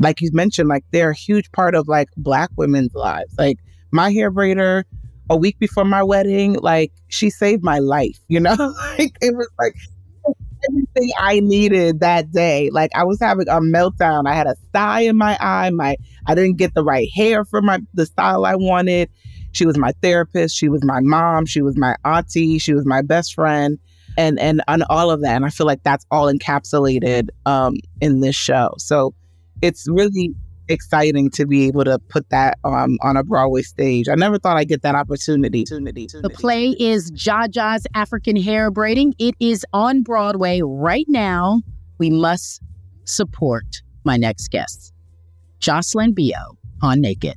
like you mentioned, like they're a huge part of like black women's lives. Like my hair braider a week before my wedding, like she saved my life, you know? like it was like everything I needed that day. Like I was having a meltdown. I had a sty in my eye. My I didn't get the right hair for my the style I wanted. She was my therapist. She was my mom. She was my auntie. She was my best friend. And and on all of that. And I feel like that's all encapsulated um, in this show. So it's really exciting to be able to put that um, on a Broadway stage. I never thought I'd get that opportunity. The play is Jaja's African Hair Braiding. It is on Broadway right now. We must support my next guest, Jocelyn Bioh on Naked.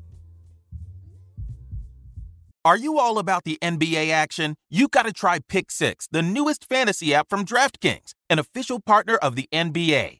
Are you all about the NBA action? You got to try Pick Six, the newest fantasy app from DraftKings, an official partner of the NBA.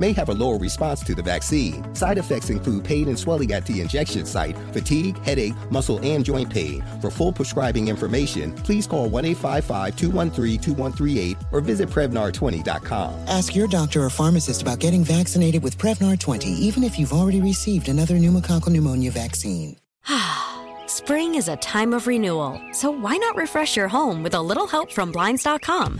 may have a lower response to the vaccine. Side effects include pain and swelling at the injection site, fatigue, headache, muscle, and joint pain. For full prescribing information, please call 1 855 213 2138 or visit Prevnar20.com. Ask your doctor or pharmacist about getting vaccinated with Prevnar 20, even if you've already received another pneumococcal pneumonia vaccine. Spring is a time of renewal, so why not refresh your home with a little help from Blinds.com?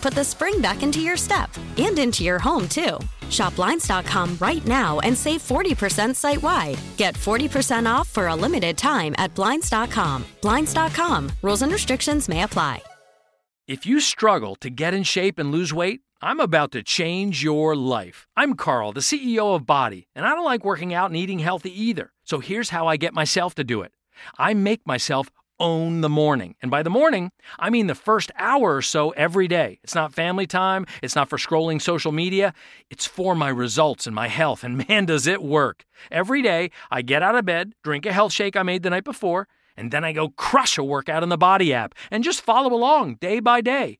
put the spring back into your step and into your home, too. Shop Blinds.com right now and save 40% site wide. Get 40% off for a limited time at Blinds.com. Blinds.com. Rules and restrictions may apply. If you struggle to get in shape and lose weight, I'm about to change your life. I'm Carl, the CEO of BODi, and I don't like working out and eating healthy either. So here's how I get myself to do it I make myself own the morning. And by the morning, I mean the first hour or so every day. It's not family time, it's not for scrolling social media, it's for my results and my health. And man, does it work. Every day, I get out of bed, drink a health shake I made the night before, and then I go crush a workout in the BODi app and just follow along day by day.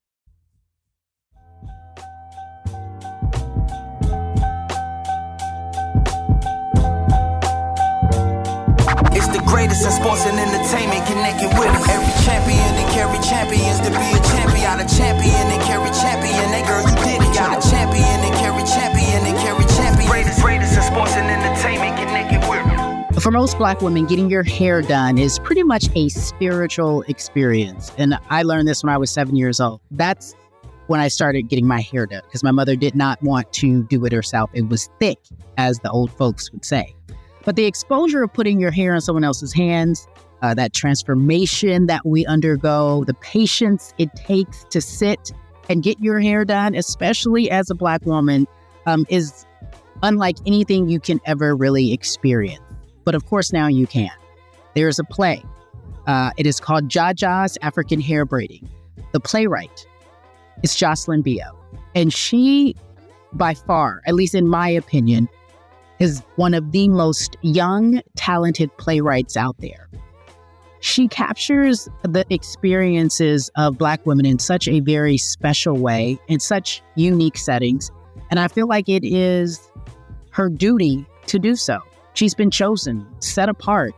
Greatest in sports and entertainment connected with us. Every champion carry champions to be a champion. A champion carry champion. Girl, you did it. Got a champion carry champion carry champion. Greatest, greatest in sports and entertainment connected with us. For most black women, getting your hair done is pretty much a spiritual experience. And I learned this when I was seven years old. That's when I started getting my hair done because my mother did not want to do it herself. It was thick, as the old folks would say. But the exposure of putting your hair in someone else's hands, uh, that transformation that we undergo, the patience it takes to sit and get your hair done, especially as a Black woman, um, is unlike anything you can ever really experience. But of course, now you can. There's a play. Uh, it is called Jaja's African Hair Braiding. The playwright is Jocelyn Bioh. And she, by far, at least in my opinion, is one of the most young, talented playwrights out there. She captures the experiences of Black women in such a very special way, in such unique settings. And I feel like it is her duty to do so. She's been chosen, set apart.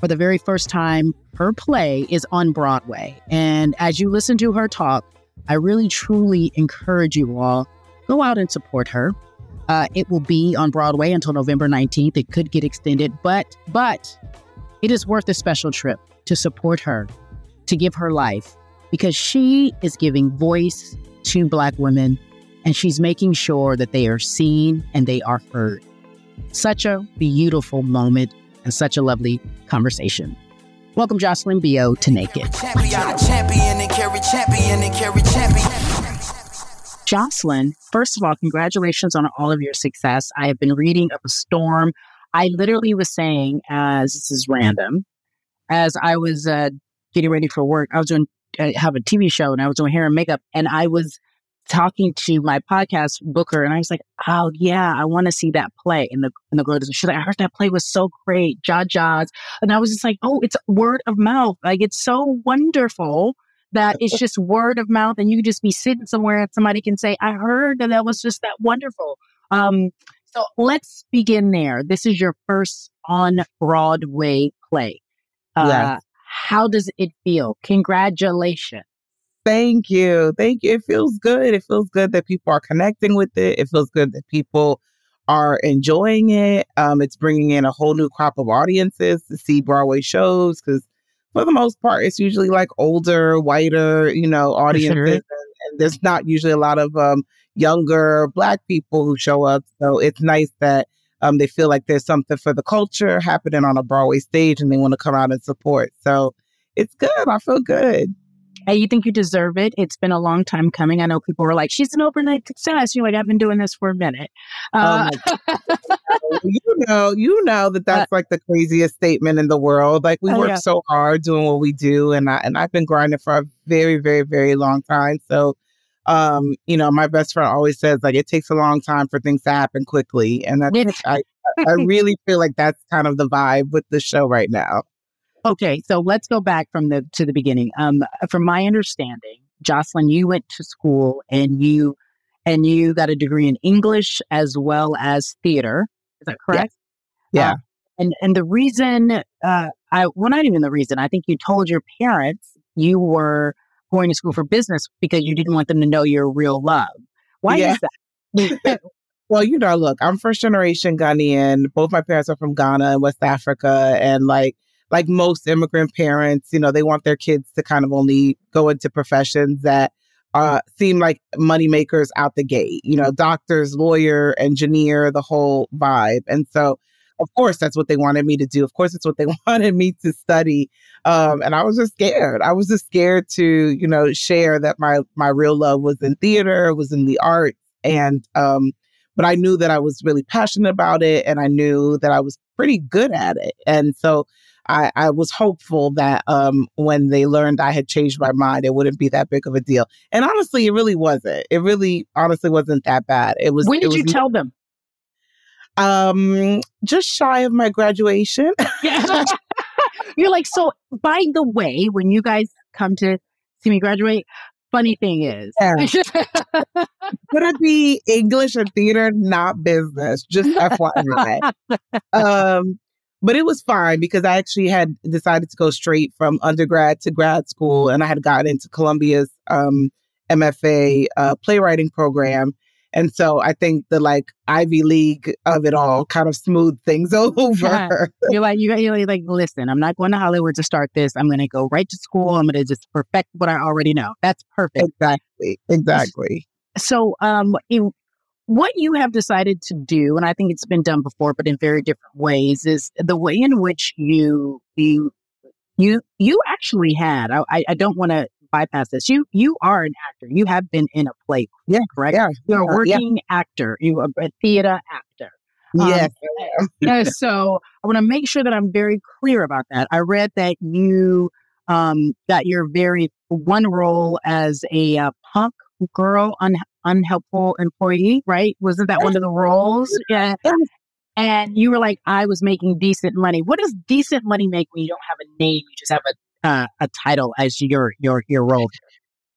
For the very first time, her play is on Broadway. And as you listen to her talk, I really truly encourage you all go out and support her. Uh, it will be on Broadway until November 19th. It could get extended, but but it is worth a special trip to support her, to give her life, because she is giving voice to Black women and she's making sure that they are seen and they are heard. Such a beautiful moment and such a lovely conversation. Welcome, Jocelyn Bioh, to Naked. Jocelyn, first of all, congratulations on all of your success. I have been reading of a storm. I literally was saying, as this is random, as I was uh, getting ready for work, I was doing I have a TV show and I was doing hair and makeup, and I was talking to my podcast booker, and I was like, "Oh yeah, I want to see that play." And the and the girl was she's like, "I heard that play was so great, Jaja's," and I was just like, "Oh, it's word of mouth. Like it's so wonderful." That it's just word of mouth and you could just be sitting somewhere and somebody can say, I heard that that was just that wonderful. Um, so let's begin there. This is your first on Broadway play. Uh, Yes. How does it feel? Congratulations. Thank you. Thank you. It feels good. It feels good that people are connecting with it. It feels good that people are enjoying it. Um, it's bringing in a whole new crop of audiences to see Broadway shows because, for the most part, it's usually like older, whiter, you know, audiences, and, and there's not usually a lot of um, younger Black people who show up. So it's nice that um, they feel like there's something for the culture happening on a Broadway stage, and they want to come out and support. So it's good. I feel good. And you think you deserve it. It's been a long time coming. I know people were like, she's an overnight success. You're like, I've been doing this for a minute. Uh, you know, you know that that's like the craziest statement in the world. Like we Oh, work yeah. so hard doing what we do, and I and I've been grinding for a very, very, very long time. So, um, you know, my best friend always says like it takes a long time for things to happen quickly, and that's I I really feel like that's kind of the vibe with the show right now. Okay, so let's go back from the to the beginning. Um, from my understanding, Jocelyn, you went to school and you and you got a degree in English as well as theater. Is that correct? Yeah. Uh, and and the reason, uh, I well, not even the reason. I think you told your parents you were going to school for business because you didn't want them to know your real love. Why Yeah. is that? Well, you know, look, I'm first generation Ghanaian. Both my parents are from Ghana and West Africa. And like like most immigrant parents, you know, they want their kids to kind of only go into professions that uh seem like money makers out the gate, you know, doctors, lawyer, engineer, the whole vibe. And so of course that's what they wanted me to do. Of course it's what they wanted me to study. Um and I was just scared. I was just scared to, you know, share that my my real love was in theater, was in the arts and um but I knew that I was really passionate about it and I knew that I was pretty good at it. And so I, I was hopeful that um, when they learned I had changed my mind, it wouldn't be that big of a deal. And honestly, it really wasn't. It really, honestly, wasn't that bad. It was. when did was you tell them? Um, just shy of my graduation. Yeah. You're like, so by the way, when you guys come to see me graduate, funny thing is, gonna be English and theater, not business. Just FYI. um, but it was fine because I actually had decided to go straight from undergrad to grad school, and I had gotten into Columbia's um, MFA uh, playwriting program. And so I think the like Ivy League of it all kind of smoothed things over. Yeah. You're like, you, you're like, listen, I'm not going to Hollywood to start this. I'm going to go right to school. I'm going to just perfect what I already know. That's perfect. Exactly. Exactly. So, um, in, what you have decided to do, and I think it's been done before, but in very different ways, is the way in which you you you you actually had. I, I don't want to bypass this. You you are an actor. You have been in a play. Yeah, correct. Yeah, you're a uh, yeah. working actor. You are a theater actor. Um, Yes. yeah, so I want to make sure that I'm very clear about that. I read that you um got your very one role as a uh, punk girl, un- unhelpful employee, right? Wasn't that one of the roles? Yeah. And you were like, I was making decent money. What does decent money make when you don't have a name? You just have a uh, a title as your your your role.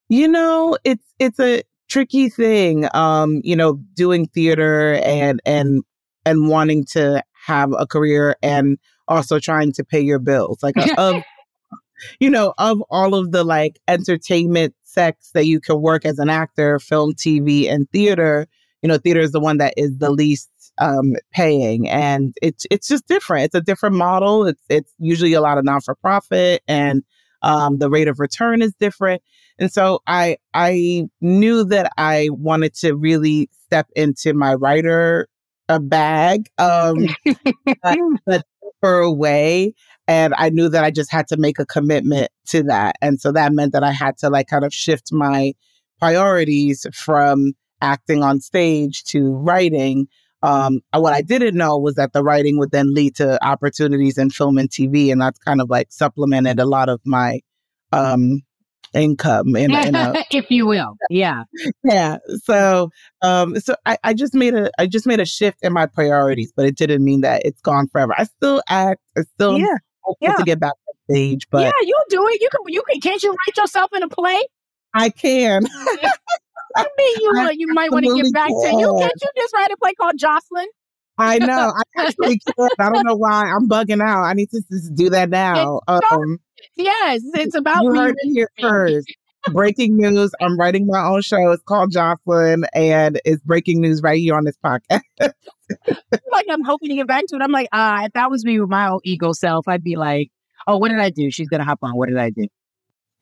You know, it's it's a tricky thing. Um, you know, doing theater and and and wanting to have a career and also trying to pay your bills. Like of you know, of all of the like entertainment sects that you can work as an actor, film, TV, and theater, you know, theater is the one that is the least um paying and it's it's just different. It's a different model. It's it's usually a lot of non for profit and um the rate of return is different. And so I I knew that I wanted to really step into my writer a bag um but, but for a way and I knew that I just had to make a commitment to that. And so that meant that I had to like kind of shift my priorities from acting on stage to writing. Um, what I didn't know was that the writing would then lead to opportunities in film and TV, and that's kind of like supplemented a lot of my um, income in, in a if you will. Yeah. yeah. So um so I, I just made a I just made a shift in my priorities, but it didn't mean that it's gone forever. I still act, I still Yeah. Yeah. to get back on stage, but yeah, you'll do it. You can. You can. Can't you write yourself in a play? I can. I mean, you I uh, you might want to get back to you. can. Can't you just write a play called Jocelyn? I know. I actually can. I don't know why I'm bugging out. I need to just do that now. Um Yes, it's about you me. heard it here first. Breaking news. I'm writing my own show. It's called Jocelyn and it's breaking news right here on this podcast. like I'm hoping to get back to it. I'm like, ah, if that was me with my old ego self, I'd be like, oh, what did I do? She's gonna hop on. What did I do?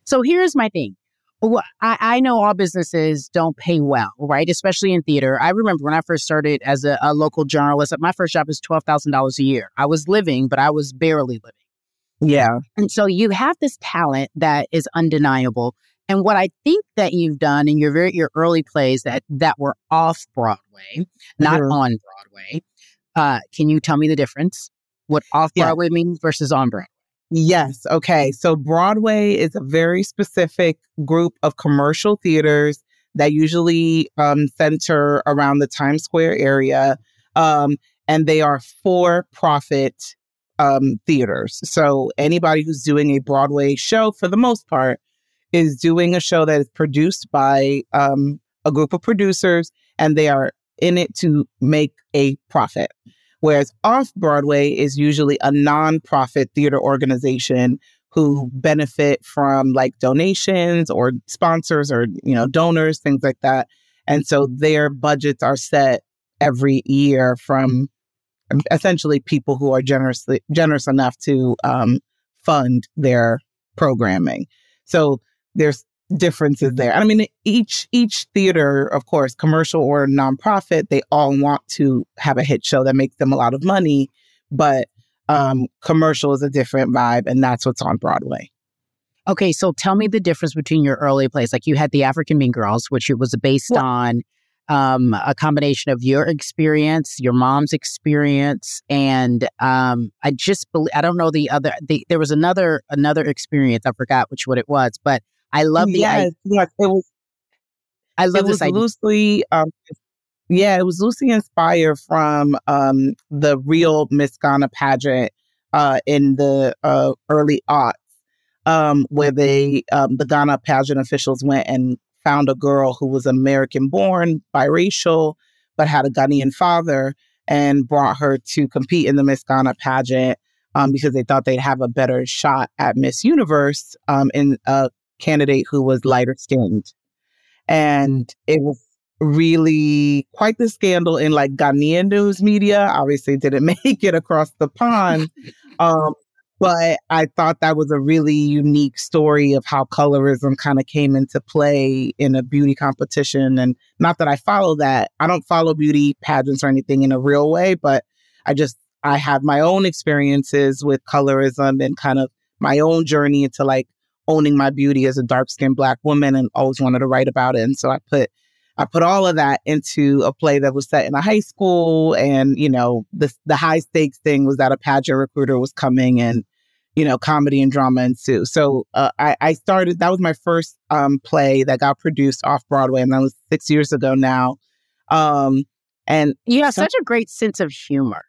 So here's my thing. Wh- I, I know all businesses don't pay well, right? Especially in theater. I remember when I first started as a, a local journalist, my first job was twelve thousand dollars a year. I was living, but I was barely living. yeah. And so you have this talent that is undeniable. And what I think that you've done in your very your early plays that that were off Broadway, not Mhm. on Broadway. Uh, can you tell me the difference? What off Yeah. Broadway means versus on Broadway? Yes. Okay. So Broadway is a very specific group of commercial theaters that usually um, center around the Times Square area. Um, and they are for profit um, theaters. So anybody who's doing a Broadway show, for the most part, is doing a show that is produced by um, a group of producers and they are in it to make a profit. Whereas off Broadway is usually a nonprofit theater organization who benefit from like donations or sponsors or you know donors things like that. And so their budgets are set every year from essentially people who are generously generous enough to um, fund their programming. So there's differences there i mean each each theater of course commercial or nonprofit they all want to have a hit show that makes them a lot of money but um commercial is a different vibe and that's what's on broadway Okay, so tell me the difference between your early plays. Like you had the African Mean Girls, which it was based on um, a combination of your experience, your mom's experience, and um, I just believe I don't know the other. The, there was another another experience. I forgot which what it was, but I love the. Yes, yes it was I love it was idea. loosely um Yeah, it was loosely inspired from um, the real Miss Ghana pageant uh, in the uh, early aughts, um, where they um, the Ghana pageant officials went and found a girl who was American born, biracial, but had a Ghanaian father, and brought her to compete in the Miss Ghana pageant um, because they thought they'd have a better shot at Miss Universe um, in a candidate who was lighter skinned. And it was really quite the scandal in like Ghanaian news media. Obviously, didn't make it across the pond. Um, but I thought that was a really unique story of how colorism kind of came into play in a beauty competition. And not that I follow that, I don't follow beauty pageants or anything in a real way, but I just, I have my own experiences with colorism and kind of my own journey into like owning my beauty as a dark skinned Black woman and always wanted to write about it. And so I put I put all of that into a play that was set in a high school. And, you know, the, the high stakes thing was that a pageant recruiter was coming and, you know, comedy and drama ensue. So uh, I, I started, that was my first um, play that got produced off Broadway. And that was six years ago now. Um, and you have so, such a great sense of humor.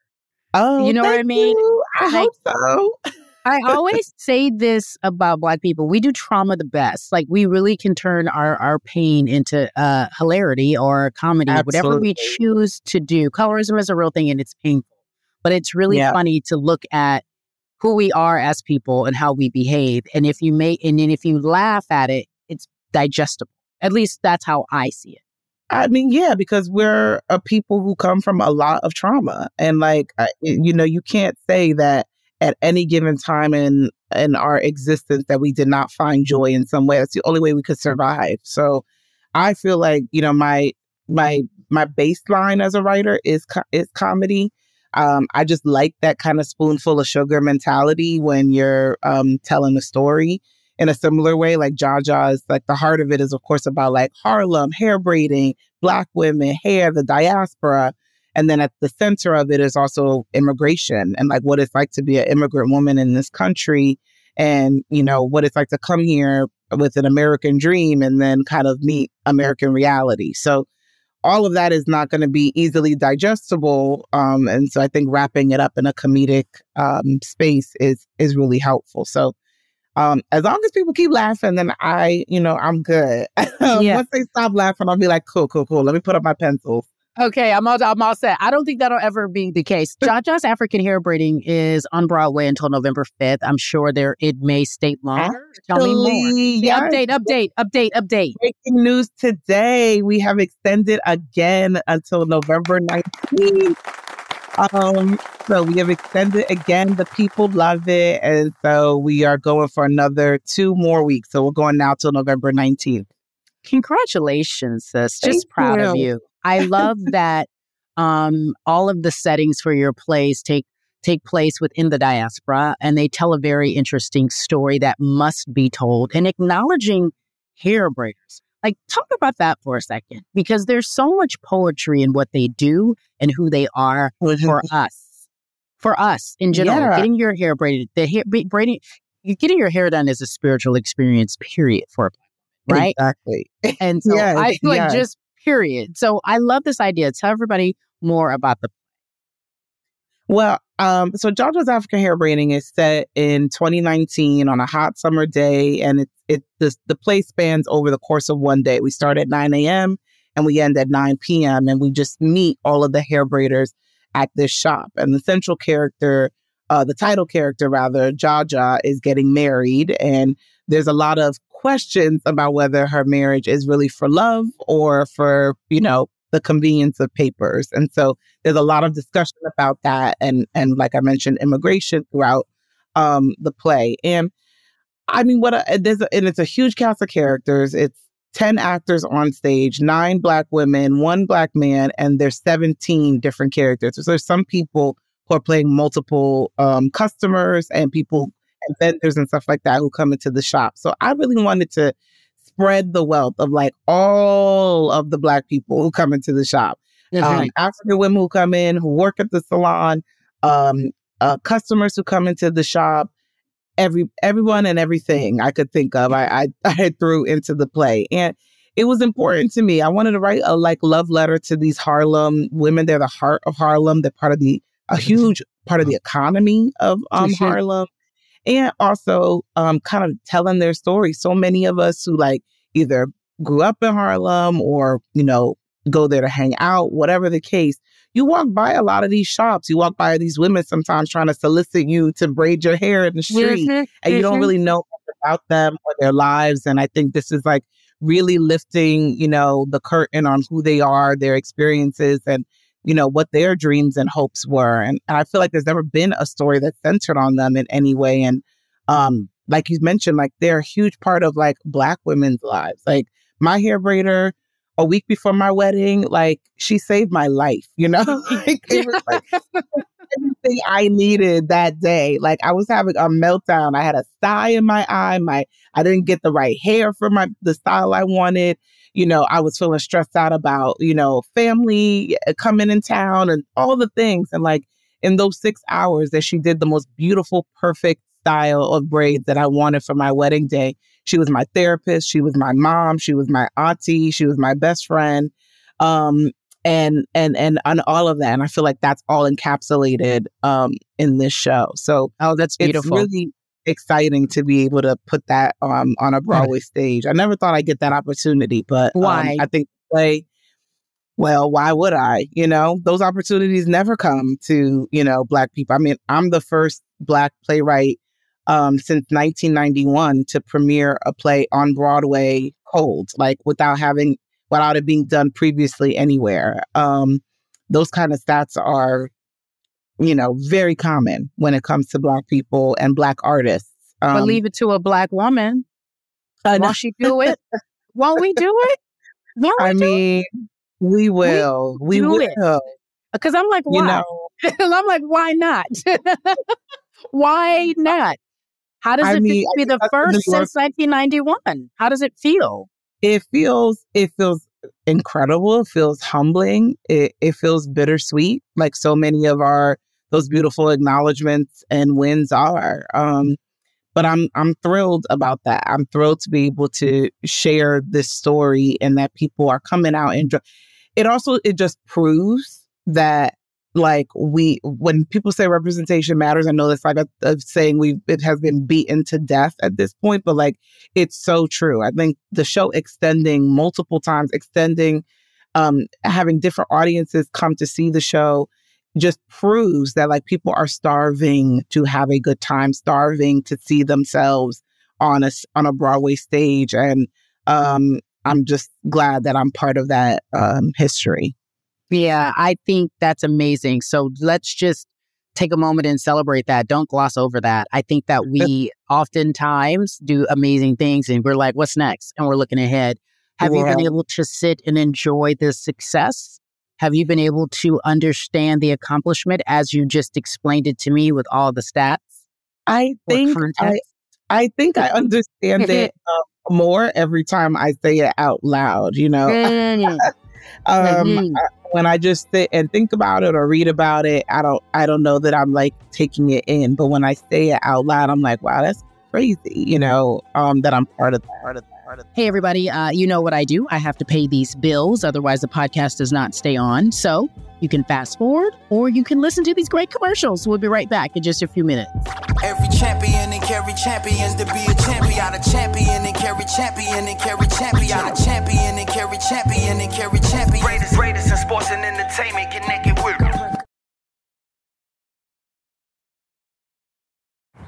Oh, you know what I mean? You. I like, hope so. I always say this about Black people. We do trauma the best. Like we really can turn our, our pain into uh, hilarity or comedy, Absolutely. whatever we choose to do. Colorism is a real thing and it's painful, but it's really yeah. funny to look at who we are as people and how we behave. And if you make, and then if you laugh at it, it's digestible. At least that's how I see it. I mean, yeah, because we're a people who come from a lot of trauma. And like, you know, you can't say that at any given time in in our existence that we did not find joy in some way. That's the only way we could survive. So I feel like, you know, my my my baseline as a writer is is comedy. Um, I just like that kind of spoonful of sugar mentality when you're um, telling a story in a similar way. Like Jaja is like the heart of it is, of course, about like Harlem, hair braiding, Black women, hair, the diaspora. And then at the center of it is also immigration and like what it's like to be an immigrant woman in this country and, you know, what it's like to come here with an American dream and then kind of meet American reality. So all of that is not going to be easily digestible. Um, and so I think wrapping it up in a comedic um, space is is really helpful. So um, as long as people keep laughing, then I, you know, I'm good. yeah. Once they stop laughing, I'll be like, cool, cool, cool. Let me put up my pencils. Okay, I'm all, I'm all set. I don't think that'll ever be the case. Jaja's African hair braiding is on Broadway until November 5th. I'm sure there it may stay longer. Tell me more. Yes. Update, update, update, update. Breaking news today. We have extended again until November 19th. Um, so we have extended again. The people love it. And so we are going for another two more weeks. So we're going now till November 19th. Congratulations, sis. Just proud you. of you. I love that um, all of the settings for your plays take take place within the diaspora and they tell a very interesting story that must be told and acknowledging hair braiders. Like talk about that for a second because there's so much poetry in what they do and who they are for us. For us in general, yeah. getting your hair braided, the hair braiding, getting your hair done is a spiritual experience. Period for right? Exactly. And so yes, I like yes. just period. So I love this idea. Tell everybody more about the well, um, so Jaja's African hair braiding is set in 2019 on a hot summer day, and it it the the play spans over the course of one day. We start at 9 a.m. and we end at 9 p.m. and we just meet all of the hair braiders at this shop. And the central character, uh, the title character rather, Jaja, is getting married, and there's a lot of questions about whether her marriage is really for love or for, you know, the convenience of papers. And so there's a lot of discussion about that and and like I mentioned immigration throughout um the play. And I mean what a, there's a, and it's a huge cast of characters. It's 10 actors on stage, 9 black women, 1 black man and there's 17 different characters. So there's some people who are playing multiple um, customers and people and vendors and stuff like that who come into the shop. So I really wanted to spread the wealth of like all of the black people who come into the shop. Um, African women who come in, who work at the salon, um, uh, customers who come into the shop, every everyone and everything I could think of, I, I, I threw into the play. And it was important to me. I wanted to write a like love letter to these Harlem women. They're the heart of Harlem. They're part of the a huge part of the economy of um, sure. Harlem, and also um, kind of telling their story. So many of us who like either grew up in Harlem or you know go there to hang out, whatever the case. You walk by a lot of these shops. You walk by these women sometimes trying to solicit you to braid your hair in the street, Mhm, and you don't really know about them or their lives. And I think this is like really lifting, you know, the curtain on who they are, their experiences, and you know what their dreams and hopes were. And, I feel like there's never been a story that's centered on them in any way. And um, like you mentioned, like they're a huge part of like Black women's lives. Like my hair braider, a week before my wedding, like she saved my life. You know, like it was like everything I needed that day. Like I was having a meltdown. I had a sty in my eye. My I didn't get the right hair for my the style I wanted. You know, I was feeling stressed out about, you know, family uh, coming in town and all the things. And like in those six hours that she did the most beautiful, perfect style of braids that I wanted for my wedding day. She was my therapist. She was my mom. She was my auntie. She was my best friend. Um, and and and on all of that. And I feel like that's all encapsulated um in this show. So Oh, that's beautiful. it's really exciting to be able to put that um on a Broadway stage. I never thought I'd get that opportunity, but um, Why? I think play well, why would I? You know, those opportunities never come to, you know, black people. I mean, I'm the first black playwright um since 1991 to premiere a play on Broadway cold, like without having without it being done previously anywhere. Um those kind of stats are you know, very common when it comes to black people and black artists. Um, but leave it to a black woman. Won't she do it? Won't we do it? Won't we I do mean, we will. We, do will. Because I'm like, You why? know, I'm like, why not? why not? How does I it mean, feel to be the first since 1991? How does it feel? It feels it feels incredible. It feels humbling. It it feels bittersweet, like so many of our those beautiful acknowledgments and wins are. Um, but I'm I'm thrilled about that. I'm thrilled to be able to share this story and that people are coming out and jo- it also it just proves that like we when people say representation matters, I know that's like a, a saying we it has been beaten to death at this point, but like it's so true. I think the show extending multiple times, extending, um, having different audiences come to see the show just proves that like people are starving to have a good time, starving to see themselves on a on a Broadway stage, and um, I'm just glad that I'm part of that um, history. Yeah, I think that's amazing. So let's just take a moment and celebrate that. Don't gloss over that. I think that we oftentimes do amazing things and we're like, what's next? And we're looking ahead. Have you been able to sit and enjoy the success? Have you been able to understand the accomplishment as you just explained it to me with all the stats? I think I. I think I understand it uh, more every time I say it out loud. You know. Um, Mhm. I- when I just sit and think about it or read about it, I don't I don't know that I'm like taking it in. But when I say it out loud, I'm like, wow, that's crazy. You know, um, that I'm part of that. Part of that. Part of that. Hey, everybody, uh, you know what I do. I have to pay these bills, otherwise, the podcast does not stay on. So you can fast forward or you can listen to these great commercials. We'll be right back in just a few minutes. Every champion and carry champions to be a champion. A champion and carry champion and carry champion. A champion and carry champion and carry champion. Greatest, greatest in sports and entertainment connected with.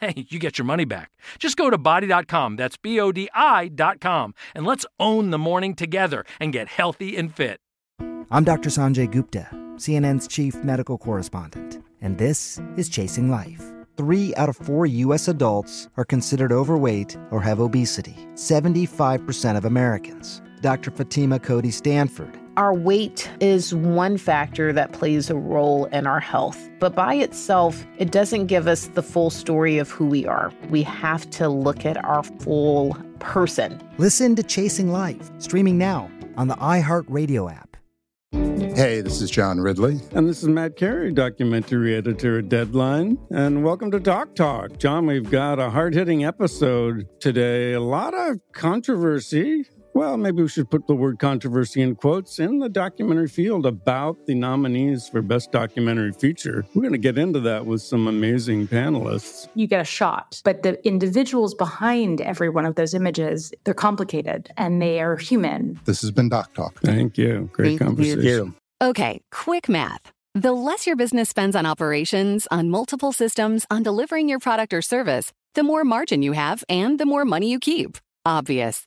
hey, you get your money back. Just go to bodi.com, that's B O D I.com, and let's own the morning together and get healthy and fit. I'm Dr. Sanjay Gupta, CNN's chief medical correspondent, and this is Chasing Life. Three out of four U.S. adults are considered overweight or have obesity, 75% of Americans. Dr. Fatima Cody Stanford. Our weight is one factor that plays a role in our health, but by itself, it doesn't give us the full story of who we are. We have to look at our full person. Listen to Chasing Life, streaming now on the iHeartRadio app. Hey, this is John Ridley. And this is Matt Carey, documentary editor at Deadline. And welcome to Doc Talk. John, we've got a hard hitting episode today. A lot of controversy. Well, maybe we should put the word controversy in quotes in the documentary field about the nominees for Best Documentary Feature. We're going to get into that with some amazing panelists. You get a shot, but the individuals behind every one of those images, they're complicated and they are human. This has been Doc Talk. Thank you. Great Thank conversation. You. Okay, quick math. The less your business spends on operations, on multiple systems, on delivering your product or service, the more margin you have and the more money you keep. Obvious.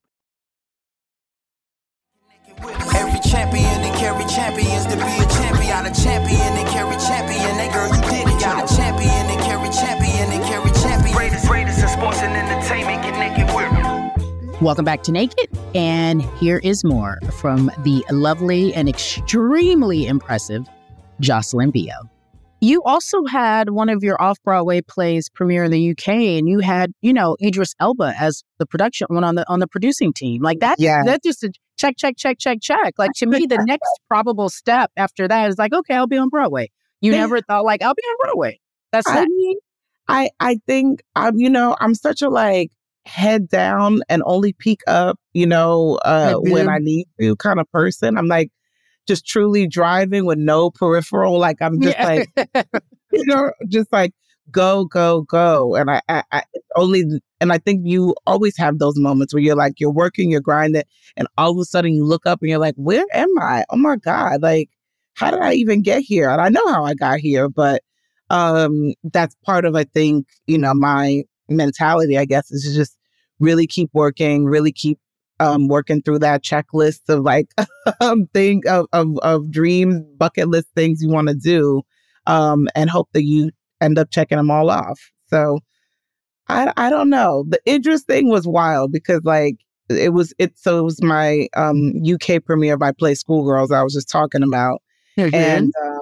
Every champion and carry champions to be a champion. A champion and carry champion. That girl, you did it. Got a champion and carry champion and carry champion. Greatest, greatest in sports and entertainment. Connected with. Welcome back to Naked. And here is more from the lovely and extremely impressive Jocelyn Bioh. You also had one of your off Broadway plays premiere in the UK, and you had, you know, Idris Elba as the production one on the on the producing team. Like that, Yeah. that's just a check, check, check, check, check. Like to me, the next probable step after that is like, okay, I'll be on Broadway. You never thought like I'll be on Broadway. That's I mean, I I think I'm you know I'm such a like head down and only peek up you know uh when. I need to kind of person. I'm like just truly driving with no peripheral. Like I'm just Yeah. like you know just like go go go. And I, I I only and I think you always have those moments where you're like you're working, you're grinding, and all of a sudden you look up and you're like, where am I? Oh my god! Like how did I even get here? And I know how I got here, but um that's part of i think you know my mentality i guess is just really keep working really keep um working through that checklist of like um thing of, of of dreams bucket list things you want to do um and hope that you end up checking them all off so i i don't know the idris thing was wild because like it was it so it was my um uk premiere of my play schoolgirls i was just talking about and um,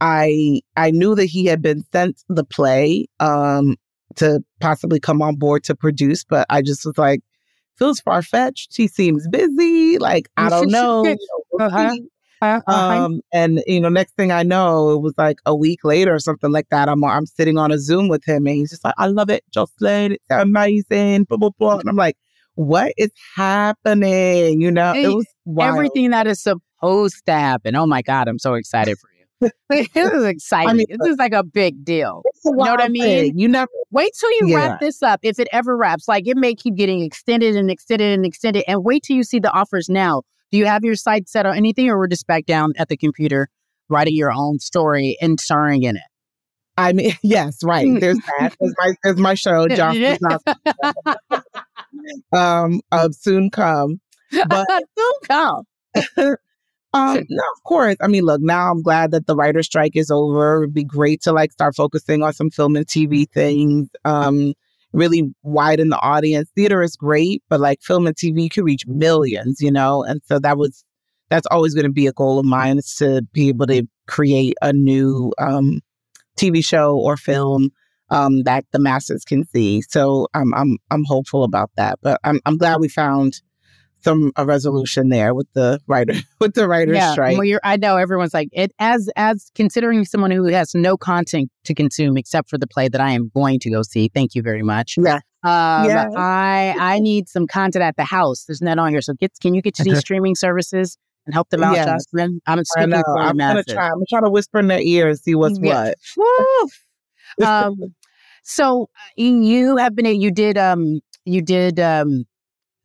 I I knew that he had been sent the play um, to possibly come on board to produce, but I just was like, feels far fetched. He seems busy. Like I don't know. uh-huh. Uh-huh. Um, and you know, next thing I know, it was like a week later or something like that. I'm I'm sitting on a Zoom with him, and he's just like, "I love it, Jocelyn. It's amazing." Blah blah blah. And I'm like, "What is happening?" You know, it was wild. everything that is supposed to happen. Oh my god, I'm so excited for you. this is exciting. I mean, this is like a big deal. You know what I mean? Thing. You never wait till you yeah. wrap this up. If it ever wraps, like it may keep getting extended and extended and extended. And wait till you see the offers now. Do you have your site set or anything, or we're just back down at the computer writing your own story and starring in it? I mean, yes, right. There's that. There's my, there's my show, Josh. um, uh, soon come, but soon come. Um, no, of course. I mean, look, now I'm glad that the writer strike is over. It'd be great to like start focusing on some film and TV things. Um, really widen the audience. Theater is great, but like film and TV could reach millions, you know? And so that was that's always going to be a goal of mine is to be able to create a new um, TV show or film um, that the masses can see. So I'm I'm I'm hopeful about that. But I'm I'm glad we found some a resolution there with the writer with the writer's yeah, strike. Well, I know everyone's like it as as considering someone who has no content to consume except for the play that I am going to go see. Thank you very much. Yeah. Um, yeah. I I need some content at the house. There's none on here, so get can you get to these streaming services and help them out, yes. Jocelyn? I'm speaking I know. for I'm gonna try. I'm gonna try to whisper in their ear and see what's yeah. what. um, so uh, you have been you did um you did um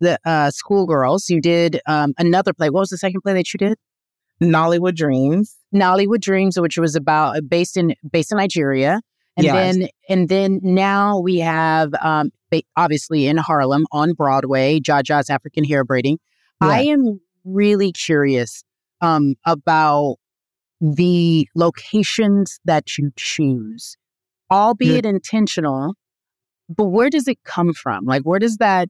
the uh, Schoolgirls. You did um, another play. What was the second play that you did? Nollywood Dreams. Nollywood Dreams, which was about uh, based in based in Nigeria, and yes. then and then now we have um, obviously in Harlem on Broadway, Jaja's African Hair Braiding. Yeah. I am really curious um, about the locations that you choose, albeit yeah. intentional. But where does it come from? Like, where does that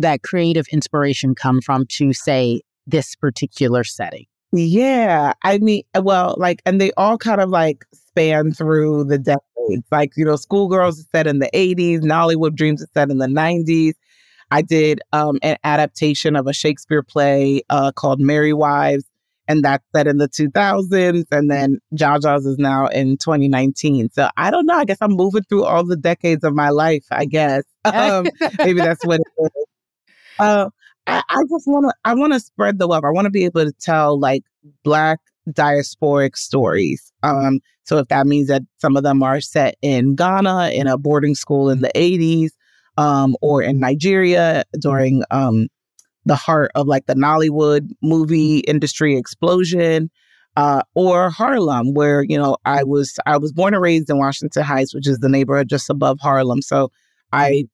that creative inspiration come from to say this particular setting? Yeah. I mean, uh, well, like, and they all kind of like span through the decades. Like, you know, Schoolgirls is set in the 80s, Nollywood Dreams is set in the 90s. I did um, an adaptation of a Shakespeare play uh, called Merry Wives, and that's set in the 2000s. And then Jaja's is now in 2019. So I don't know. I guess I'm moving through all the decades of my life, I guess. Um, maybe that's what it is. Uh, I, I just want to. I want to spread the love. I want to be able to tell like Black diasporic stories. Um, so if that means that some of them are set in Ghana in a boarding school in the '80s, um, or in Nigeria during um, the heart of like the Nollywood movie industry explosion, uh, or Harlem, where you know I was I was born and raised in Washington Heights, which is the neighborhood just above Harlem. So I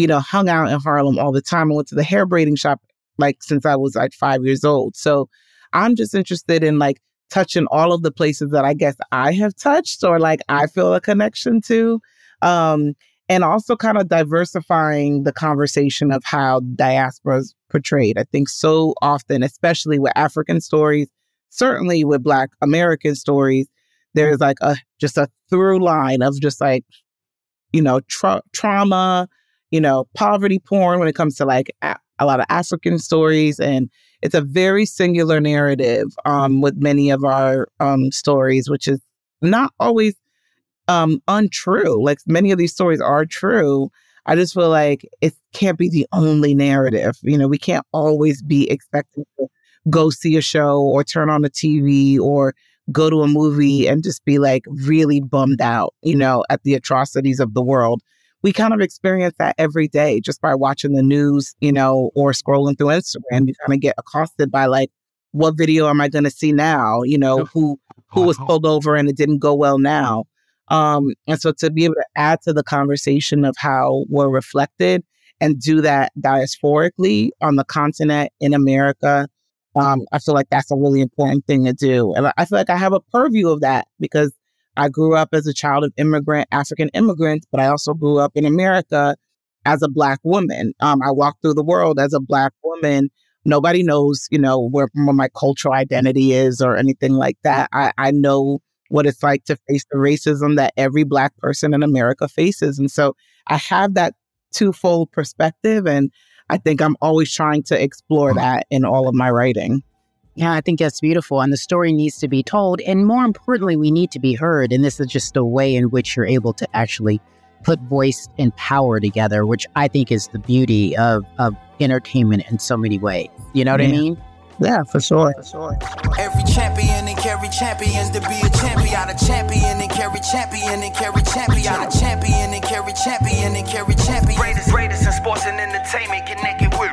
you know, hung out in Harlem all the time. I went to the hair braiding shop like since I was like five years old. So I'm just interested in like touching all of the places that I guess I have touched or like I feel a connection to. Um, and also kind of diversifying the conversation of how diaspora is portrayed. I think so often, especially with African stories, certainly with Black American stories, there's like a just a through line of just like, you know, tra- trauma, you know, poverty porn when it comes to like a, a lot of African stories. And it's a very singular narrative um, with many of our um, stories, which is not always um, untrue. Like many of these stories are true. I just feel like it can't be the only narrative. You know, we can't always be expecting to go see a show or turn on the TV or go to a movie and just be like really bummed out, you know, at the atrocities of the world we kind of experience that every day just by watching the news, you know, or scrolling through Instagram. You kind of get accosted by like, what video am I going to see now? You know, who who was pulled over and it didn't go well now. Um, and so to be able to add to the conversation of how we're reflected and do that diasporically on the continent in America, um, I feel like that's a really important thing to do. And I feel like I have a purview of that because I grew up as a child of immigrant, African immigrants, but I also grew up in America as a Black woman. Um, I walked through the world as a Black woman. Nobody knows, you know, where, where my cultural identity is or anything like that. I, I know what it's like to face the racism that every Black person in America faces. And so I have that twofold perspective. And I think I'm always trying to explore that in all of my writing. Yeah, I think that's beautiful. And the story needs to be told. And more importantly, we need to be heard. And this is just a way in which you're able to actually put voice and power together, which I think is the beauty of, of entertainment in so many ways. You know what Yeah. I mean? Yeah, for sure. For sure. Every champion and carry champions to be a champion. A champion and Cari Champion and Cari Champion. A champion and Cari Champion and Cari Champion. Greatest, greatest in sports and entertainment connected with.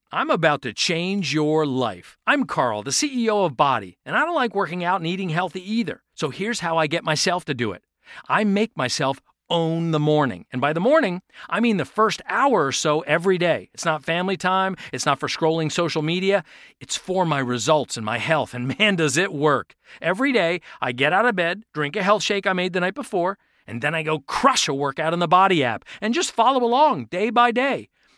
I'm about to change your life. I'm Carl, the CEO of BODi, and I don't like working out and eating healthy either. So here's how I get myself to do it I make myself own the morning. And by the morning, I mean the first hour or so every day. It's not family time, it's not for scrolling social media, it's for my results and my health. And man, does it work. Every day, I get out of bed, drink a health shake I made the night before, and then I go crush a workout in the BODi app and just follow along day by day.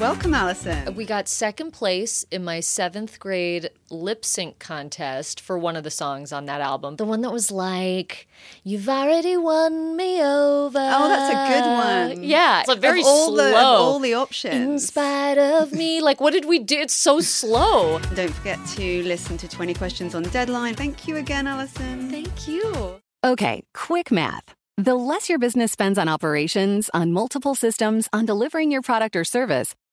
Welcome, Alison. We got second place in my seventh grade lip sync contest for one of the songs on that album. The one that was like, You've already won me over. Oh, that's a good one. Yeah. It's a very Of all slow. The, of all the In spite of me. Like, what did we do? It's so slow. Don't forget to listen to 20 Questions on Deadline. Thank you again, Alison. Thank you. Okay, quick math. The less your business spends on operations, on multiple systems, on delivering your product or service,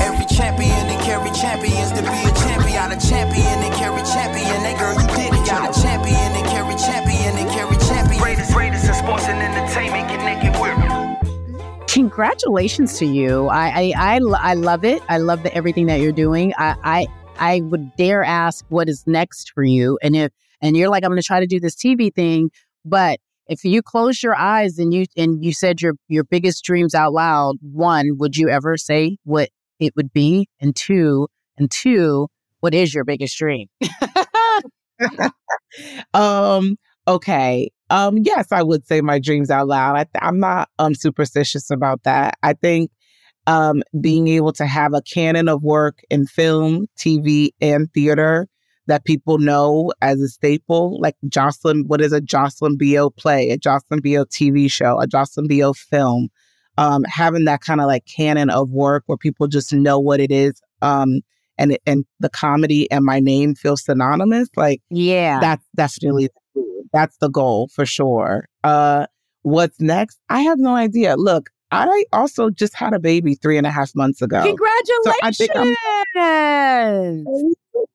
Every champion and carry champions to be a champion. A champion and Cari Champion. That girl, you did it. Got a champion and Cari Champion and Cari Champion. Greatest, greatest in sports and entertainment connected with. Congratulations to you. I, I, I, I love it. I love the, everything that you're doing. I, I, I would dare ask what is next for you. And if, and you're like, I'm going to try to do this TV thing, but if you close your eyes and you and you said your your biggest dreams out loud, one, would you ever say what it would be? And two, and two, what is your biggest dream? um, okay. Um, yes, I would say my dreams out loud. I I'm not um superstitious about that. I think um being able to have a canon of work in film, TV, and theater that people know as a staple, like Jocelyn, what is a Jocelyn Bioh play, a Jocelyn Bioh TV show, a Jocelyn Bioh film, um, having that kind of like canon of work where people just know what it is. Um, and and the comedy and my name feel synonymous. Like, yeah, that's definitely that's the goal for sure. Uh, what's next? I have no idea. Look, I also just had a baby three and a half months ago. Congratulations!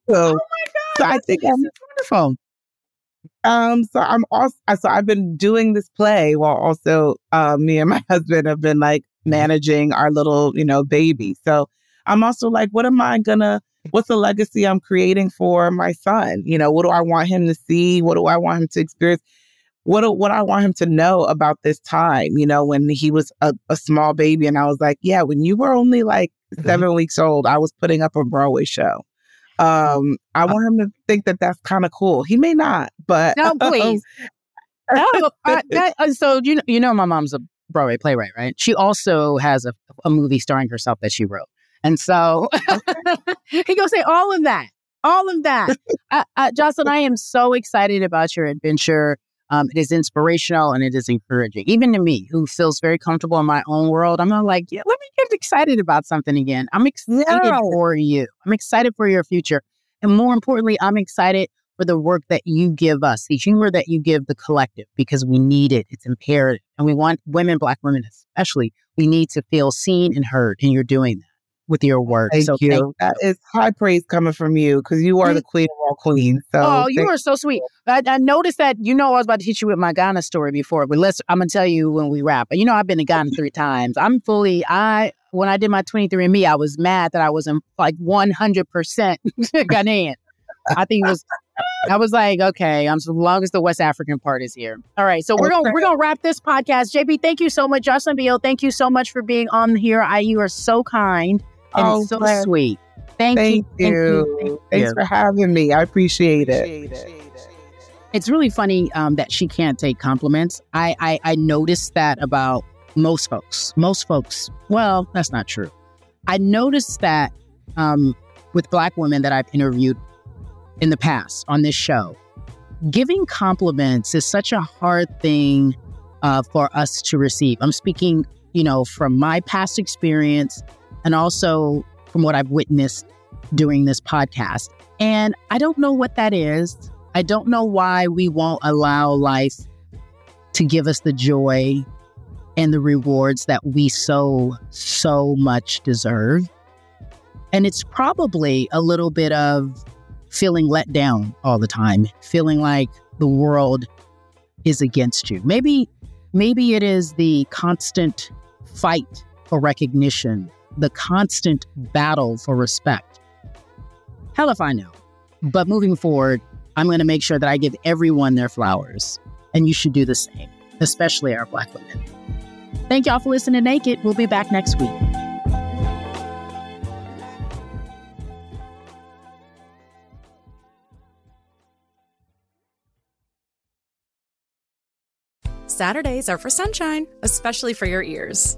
So I'm, oh my god! So I think I'm wonderful. Um, so I'm also so I've been doing this play while also uh, me and my husband have been like managing our little, you know, baby. So I'm also like, what am I gonna what's the legacy I'm creating for my son? You know, what do I want him to see? What do I want him to experience? What what I want him to know about this time, you know, when he was a, a small baby and I was like, yeah, when you were only like 7 weeks old, I was putting up a Broadway show. Um, I want him to think that that's kind of cool. He may not, but No, please. no, I, that, uh, so you know, you know, my mom's a Broadway playwright, right? She also has a, a movie starring herself that she wrote, and so he goes say all of that, all of that. uh, uh, Jocelyn, I am so excited about your adventure. Um, it is inspirational and it is encouraging, even to me, who feels very comfortable in my own world. I'm not like, yeah, let me get excited about something again. I'm excited Yeah. for you. I'm excited for your future, and more importantly, I'm excited for the work that you give us, the humor that you give the collective, because we need it. It's imperative. And we want women, Black women especially, we need to feel seen and heard. And you're doing that with your work. Thank so you. thank That is high praise coming from you because you are the queen of all queens. So oh, you are so sweet. I, I noticed that you know I was about to hit you with my Ghana story before, but let's I'm gonna tell you when we wrap. You know I've been to Ghana three times. I'm fully I when I did my 23andMe, I was mad that I wasn't like 100 percent Ghanaian. I think it was. I was like, okay, I'm as long as the West African part is here. All right, so we're gonna we're gonna wrap this podcast. JB, thank you so much. Jocelyn Bioh, thank you so much for being on here. I you are so kind and Oh, so glad- sweet. Thank, Thank you. you. Thank you. Thanks for having me. I appreciate it. It's really funny um, that she can't take compliments. I, I I noticed that about most folks. Most folks. Well, that's not true. I noticed that um, with Black women that I've interviewed in the past on this show, giving compliments is such a hard thing uh, for us to receive. I'm speaking, you know, from my past experience and also from what I've witnessed doing this podcast. And I don't know what that is. I don't know why we won't allow life to give us the joy and the rewards that we so, so much deserve. And it's probably a little bit of feeling let down all the time, feeling like the world is against you. Maybe, maybe it is the constant fight for recognition, the constant battle for respect. Hell if I know. But moving forward, I'm going to make sure that I give everyone their flowers. And you should do the same, especially our Black women. Thank y'all for listening to Naked. We'll be back next week. Saturdays are for sunshine, especially for your ears.